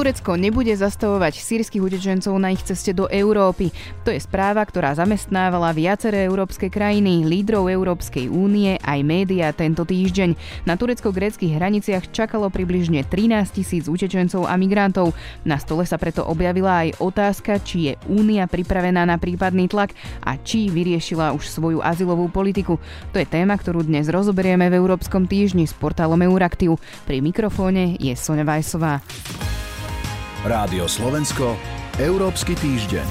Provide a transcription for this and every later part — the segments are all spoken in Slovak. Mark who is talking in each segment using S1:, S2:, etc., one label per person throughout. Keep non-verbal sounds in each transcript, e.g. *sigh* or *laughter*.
S1: Turecko nebude zastavovať sírskych utečencov na ich ceste do Európy. To je správa, ktorá zamestnávala viaceré európske krajiny, lídrov Európskej únie aj médiá tento týždeň. Na turecko-gréckých hraniciach čakalo približne 13 tisíc utečencov a migrantov. Na stole sa preto objavila aj otázka, či je únia pripravená na prípadný tlak a či vyriešila už svoju azylovú politiku. To je téma, ktorú dnes rozoberieme v Európskom týždni s portálom Euraktiv. Pri mikrofóne je Sonja Vajsová.
S2: Rádio Slovensko, Európsky týždeň.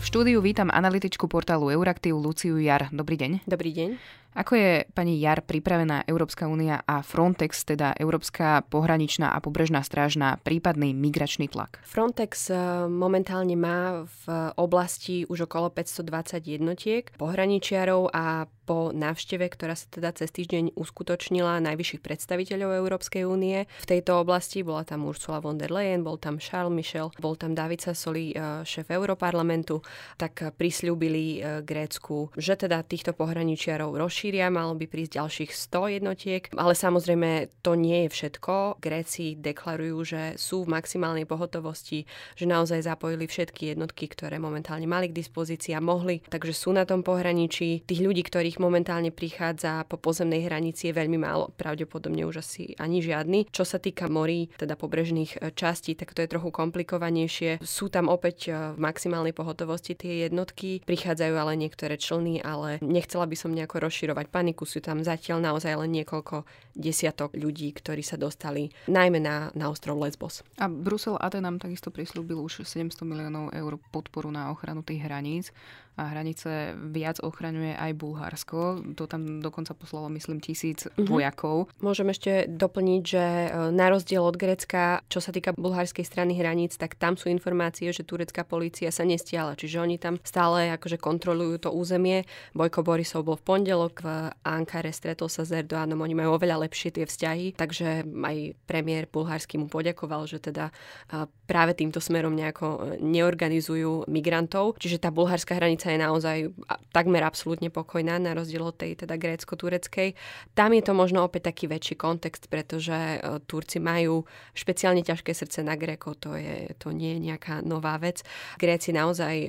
S1: V štúdiu vítam analytičku portálu Euraktiv Luciu Jar. Dobrý deň.
S3: Dobrý deň.
S1: Ako je pani Jar pripravená Európska únia a Frontex, teda Európska pohraničná a pobrežná stráž na prípadný migračný tlak?
S3: Frontex eh, momentálne má v oblasti už okolo 520 jednotiek pohraničiarov a po návšteve, ktorá sa teda cez týždeň uskutočnila najvyšších predstaviteľov Európskej únie. V tejto oblasti bola tam Ursula von der Leyen, bol tam Charles Michel, bol tam David Sassoli, eh, šéf Europarlamentu, tak prislúbili eh, Grécku, že teda týchto pohraničiarov rozšíria, malo by prísť ďalších 100 jednotiek, ale samozrejme to nie je všetko. Gréci deklarujú, že sú v maximálnej pohotovosti, že naozaj zapojili všetky jednotky, ktoré momentálne mali k dispozícii a mohli, takže sú na tom pohraničí. Tých ľudí, ktorých momentálne prichádza po pozemnej hranici je veľmi málo, pravdepodobne už asi ani žiadny. Čo sa týka morí, teda pobrežných e, častí, tak to je trochu komplikovanejšie. Sú tam opäť e, v maximálnej pohotovosti tie jednotky, prichádzajú ale niektoré člny, ale nechcela by som nejako rozširovať paniku. Sú tam zatiaľ naozaj len niekoľko desiatok ľudí, ktorí sa dostali najmä na, na ostrov Lesbos.
S1: A Brusel a nám takisto prislúbil už 700 miliónov eur podporu na ochranu tých hraníc a hranice viac ochraňuje aj Bulharsko. To tam dokonca poslalo, myslím, tisíc mm-hmm. vojakov.
S3: Môžem ešte doplniť, že e, na rozdiel od Grécka, čo sa týka bulharskej strany hraníc, tak tam sú informácie, že turecká polícia sa nestiala. Čiže oni tam stále akože kontrolujú to územie. Bojko Borisov bol v pondelok v Ankare, stretol sa s Erdoánom, oni majú oveľa lepšie tie vzťahy, takže aj premiér bulharský mu poďakoval, že teda práve týmto smerom nejako e, neorganizujú migrantov. Čiže tá bulharská hranica je naozaj takmer absolútne pokojná, na rozdiel od tej teda grécko-tureckej. Tam je to možno opäť taký väčší kontext, pretože e, Turci majú špeciálne ťažké srdce na Grékov, to, je, to nie je nejaká nová vec. Gréci naozaj e,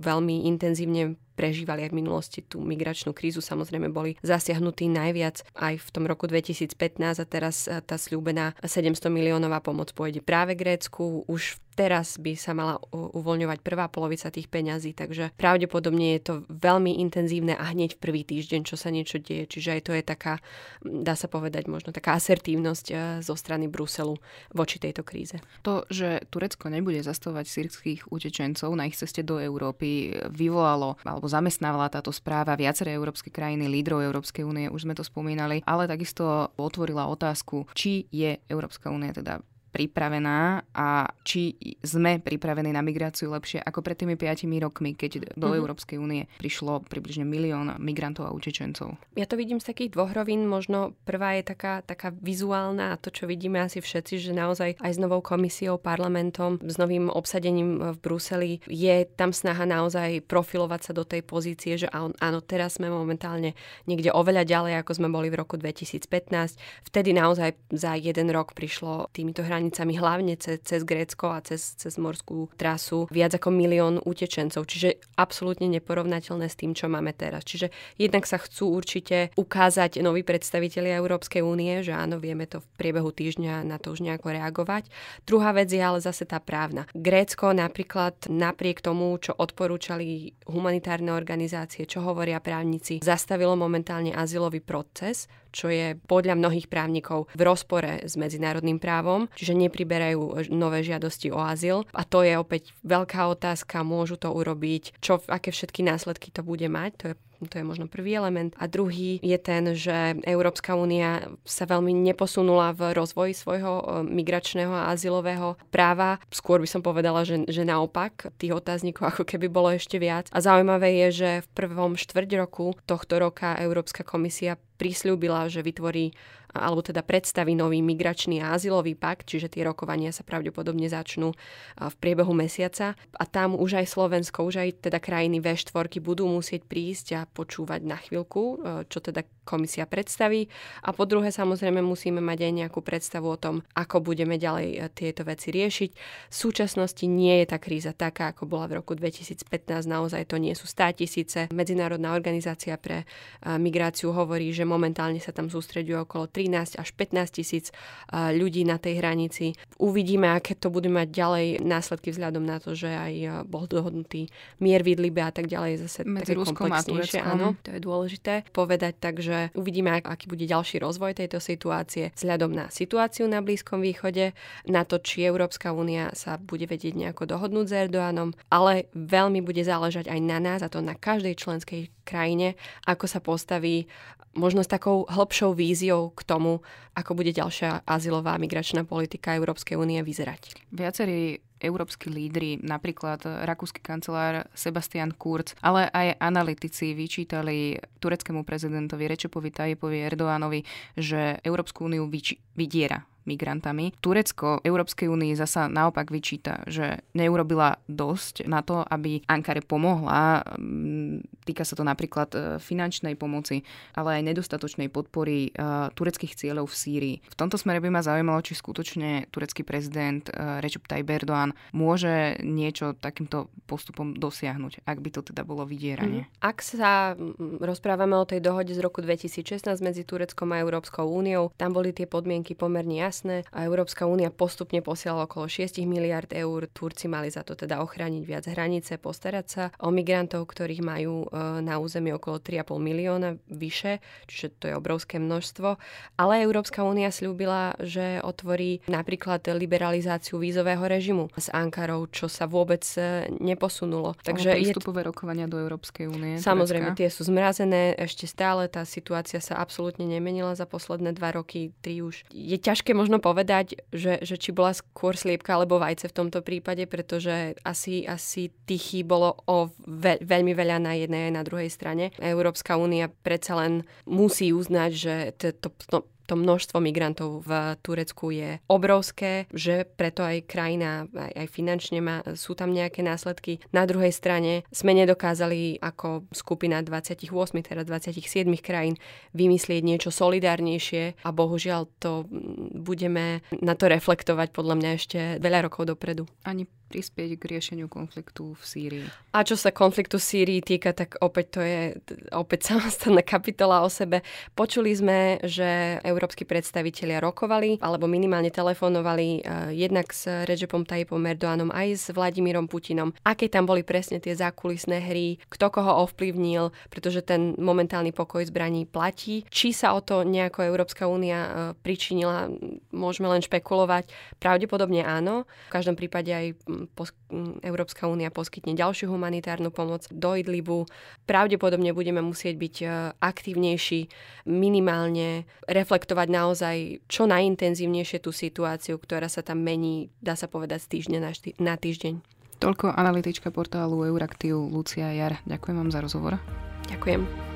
S3: veľmi intenzívne prežívali aj v minulosti tú migračnú krízu, samozrejme boli zasiahnutí najviac aj v tom roku 2015 a teraz e, tá sľúbená 700 miliónová pomoc pôjde práve Grécku. Už teraz by sa mala uvoľňovať prvá polovica tých peňazí, takže pravdepodobne je to veľmi intenzívne a hneď v prvý týždeň, čo sa niečo deje. Čiže aj to je taká, dá sa povedať, možno taká asertívnosť e, zo strany Bruselu voči tejto kríze.
S1: To, že Turecko nebude zastavovať sírskych utečencov na ich ceste do Európy, vyvolalo alebo zamestnávala táto správa viaceré európske krajiny, lídrov Európskej únie, už sme to spomínali, ale takisto otvorila otázku, či je Európska únia teda pripravená a či sme pripravení na migráciu lepšie ako pred tými 5 rokmi, keď do mm-hmm. Európskej únie prišlo približne milión migrantov a utečencov.
S3: Ja to vidím z takých dvoch rovín. Možno prvá je taká, taká vizuálna a to, čo vidíme asi všetci, že naozaj aj s novou komisiou, parlamentom, s novým obsadením v Bruseli je tam snaha naozaj profilovať sa do tej pozície, že áno, teraz sme momentálne niekde oveľa ďalej, ako sme boli v roku 2015. Vtedy naozaj za jeden rok prišlo týmito hranicami hranicami, hlavne cez, cez Grécko a cez, cez morskú trasu, viac ako milión utečencov. Čiže absolútne neporovnateľné s tým, čo máme teraz. Čiže jednak sa chcú určite ukázať noví predstavitelia Európskej únie, že áno, vieme to v priebehu týždňa na to už nejako reagovať. Druhá vec je ale zase tá právna. Grécko napríklad napriek tomu, čo odporúčali humanitárne organizácie, čo hovoria právnici, zastavilo momentálne azylový proces, čo je podľa mnohých právnikov v rozpore s medzinárodným právom, čiže nepriberajú nové žiadosti o azyl. A to je opäť veľká otázka, môžu to urobiť, čo, aké všetky následky to bude mať, to je to je možno prvý element. A druhý je ten, že Európska únia sa veľmi neposunula v rozvoji svojho e, migračného a azylového práva. Skôr by som povedala, že, že naopak tých otáznikov ako keby bolo ešte viac. A zaujímavé je, že v prvom štvrť roku tohto roka Európska komisia prislúbila, že vytvorí alebo teda predstaví nový migračný a azylový pakt, čiže tie rokovania sa pravdepodobne začnú v priebehu mesiaca. A tam už aj Slovensko, už aj teda krajiny V4 budú musieť prísť a počúvať na chvíľku, čo teda komisia predstaví. A po druhé, samozrejme, musíme mať aj nejakú predstavu o tom, ako budeme ďalej e, tieto veci riešiť. V súčasnosti nie je tá kríza taká, ako bola v roku 2015. Naozaj to nie sú 100 tisíce. Medzinárodná organizácia pre e, migráciu hovorí, že momentálne sa tam sústreďuje okolo 13 až 15 tisíc e, ľudí na tej hranici. Uvidíme, aké to bude mať ďalej následky vzhľadom na to, že aj bol dohodnutý mier v Idlibe a tak ďalej. Zase
S1: Medzi také Ruskom Tureckom.
S3: Áno, to je dôležité povedať, takže uvidíme, aký bude ďalší rozvoj tejto situácie vzhľadom na situáciu na Blízkom východe, na to, či Európska únia sa bude vedieť nejako dohodnúť s Erdoánom, ale veľmi bude záležať aj na nás, a to na každej členskej krajine, ako sa postaví možno s takou hĺbšou víziou k tomu, ako bude ďalšia azylová migračná politika Európskej únie vyzerať.
S1: Viacerí európsky lídry, napríklad rakúsky kancelár Sebastian Kurz, ale aj analytici vyčítali tureckému prezidentovi Rečepovi Tajepovi Erdoánovi, že Európsku úniu vydiera migrantami. Turecko Európskej únii zasa naopak vyčíta, že neurobila dosť na to, aby Ankare pomohla. Mm, týka sa to napríklad e, finančnej pomoci, ale aj nedostatočnej podpory e, tureckých cieľov v Sýrii. V tomto smere by ma zaujímalo, či skutočne turecký prezident e, Recep Tayyip Erdoğan môže niečo takýmto postupom dosiahnuť, ak by to teda bolo vydieranie.
S3: Mm. Ak sa rozprávame o tej dohode z roku 2016 medzi Tureckom a Európskou úniou, tam boli tie podmienky pomerne jasné jasné a Európska únia postupne posielala okolo 6 miliard eur. Turci mali za to teda ochrániť viac hranice, postarať sa o migrantov, ktorých majú e, na území okolo 3,5 milióna vyše, čiže to je obrovské množstvo. Ale Európska únia slúbila, že otvorí napríklad liberalizáciu vízového režimu s Ankarou, čo sa vôbec e, neposunulo.
S1: Takže je... rokovania do Európskej únie.
S3: Samozrejme, tie sú zmrazené ešte stále, tá situácia sa absolútne nemenila za posledné dva roky, tri už. Je ťažké možno povedať, že, že či bola skôr sliepka alebo vajce v tomto prípade, pretože asi, asi tých bolo o ve, veľmi veľa na jednej aj na druhej strane. Európska únia predsa len musí uznať, že to, to, to to množstvo migrantov v Turecku je obrovské, že preto aj krajina, aj, aj finančne má, sú tam nejaké následky. Na druhej strane sme nedokázali ako skupina 28, teda 27 krajín vymyslieť niečo solidárnejšie a bohužiaľ to budeme na to reflektovať podľa mňa ešte veľa rokov dopredu.
S1: Ani prispieť k riešeniu konfliktu v Sýrii.
S3: A čo sa konfliktu v Sýrii týka, tak opäť to je opäť *laughs* samostatná kapitola o sebe. Počuli sme, že európsky predstavitelia rokovali alebo minimálne telefonovali uh, jednak s Recepom Tayyipom Erdoánom aj s Vladimírom Putinom. Aké tam boli presne tie zákulisné hry, kto koho ovplyvnil, pretože ten momentálny pokoj zbraní platí. Či sa o to nejako Európska únia uh, pričinila, môžeme len špekulovať. Pravdepodobne áno. V každom prípade aj pos- Európska únia poskytne ďalšiu humanitárnu pomoc do Idlibu. Pravdepodobne budeme musieť byť e, aktívnejší, minimálne reflektovať naozaj čo najintenzívnejšie tú situáciu, ktorá sa tam mení, dá sa povedať, z týždňa na, šty- na týždeň.
S1: Toľko analytička portálu Euraktiv Lucia Jar. Ďakujem vám za rozhovor.
S3: Ďakujem.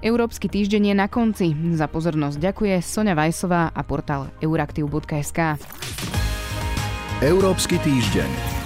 S1: Európsky týždeň je na konci. Za pozornosť ďakuje Sonja Vajsová a portál euraktiv.sk.
S2: Európsky týždeň.